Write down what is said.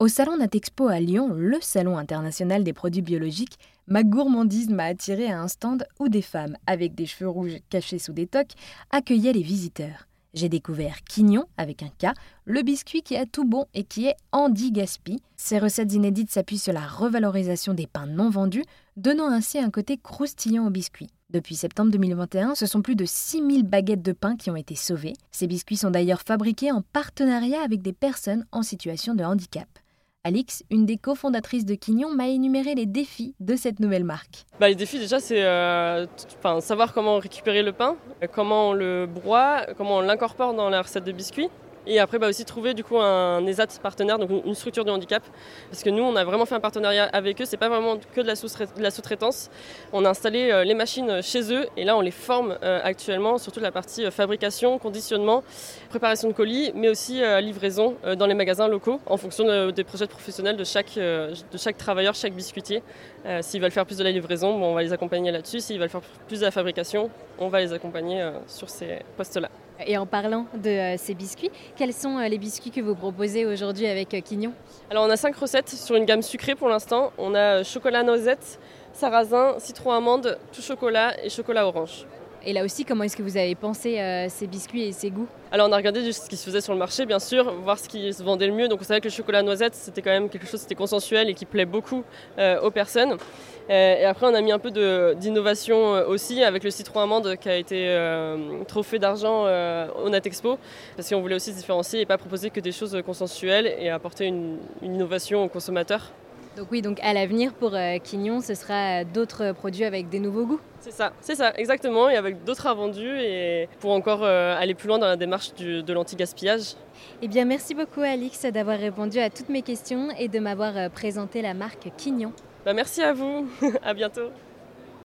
Au salon Natexpo à Lyon, le salon international des produits biologiques, ma gourmandise m'a attiré à un stand où des femmes avec des cheveux rouges cachés sous des toques accueillaient les visiteurs. J'ai découvert Quignon avec un K, le biscuit qui a tout bon et qui est Andy Gaspi. Ces recettes inédites s'appuient sur la revalorisation des pains non vendus, donnant ainsi un côté croustillant au biscuit. Depuis septembre 2021, ce sont plus de 6000 baguettes de pain qui ont été sauvées. Ces biscuits sont d'ailleurs fabriqués en partenariat avec des personnes en situation de handicap. Alix, une des cofondatrices de Quignon, m'a énuméré les défis de cette nouvelle marque. Bah, les défis déjà c'est euh, savoir comment récupérer le pain, comment on le broie, comment on l'incorpore dans la recette de biscuits. Et après, bah, aussi trouver du coup un ESAT partenaire, donc une structure de handicap. Parce que nous, on a vraiment fait un partenariat avec eux. C'est pas vraiment que de la sous-traitance. On a installé euh, les machines chez eux et là, on les forme euh, actuellement sur toute la partie euh, fabrication, conditionnement, préparation de colis, mais aussi livraison dans les magasins locaux en fonction des projets professionnels de chaque, de chaque travailleur, chaque biscuitier. S'ils veulent faire plus de la livraison, bon, on va les accompagner là-dessus. S'ils veulent faire plus de la fabrication, on va les accompagner sur ces postes-là. Et en parlant de euh, ces biscuits, quels sont euh, les biscuits que vous proposez aujourd'hui avec euh, Quignon? Alors on a cinq recettes sur une gamme sucrée pour l'instant. On a chocolat noisette, sarrasin, citron amande, tout chocolat et chocolat orange. Et là aussi, comment est-ce que vous avez pensé ces biscuits et ces goûts Alors on a regardé ce qui se faisait sur le marché, bien sûr, voir ce qui se vendait le mieux. Donc on savait que le chocolat noisette, c'était quand même quelque chose qui était consensuel et qui plaît beaucoup aux personnes. Euh, et après, on a mis un peu d'innovation euh, aussi avec le citron amande qui a été euh, trophée d'argent au Natexpo, parce qu'on voulait aussi se différencier et pas proposer que des choses consensuelles et apporter une, innovation aux consommateurs. Donc oui, donc à l'avenir pour Quignon, ce sera d'autres produits avec des nouveaux goûts. C'est ça, c'est ça, exactement, et avec d'autres invendus et pour encore aller plus loin dans la démarche de l'anti-gaspillage. Eh bien, merci beaucoup Alix d'avoir répondu à toutes mes questions et de m'avoir présenté la marque Quignon. Bah, merci à vous, à bientôt.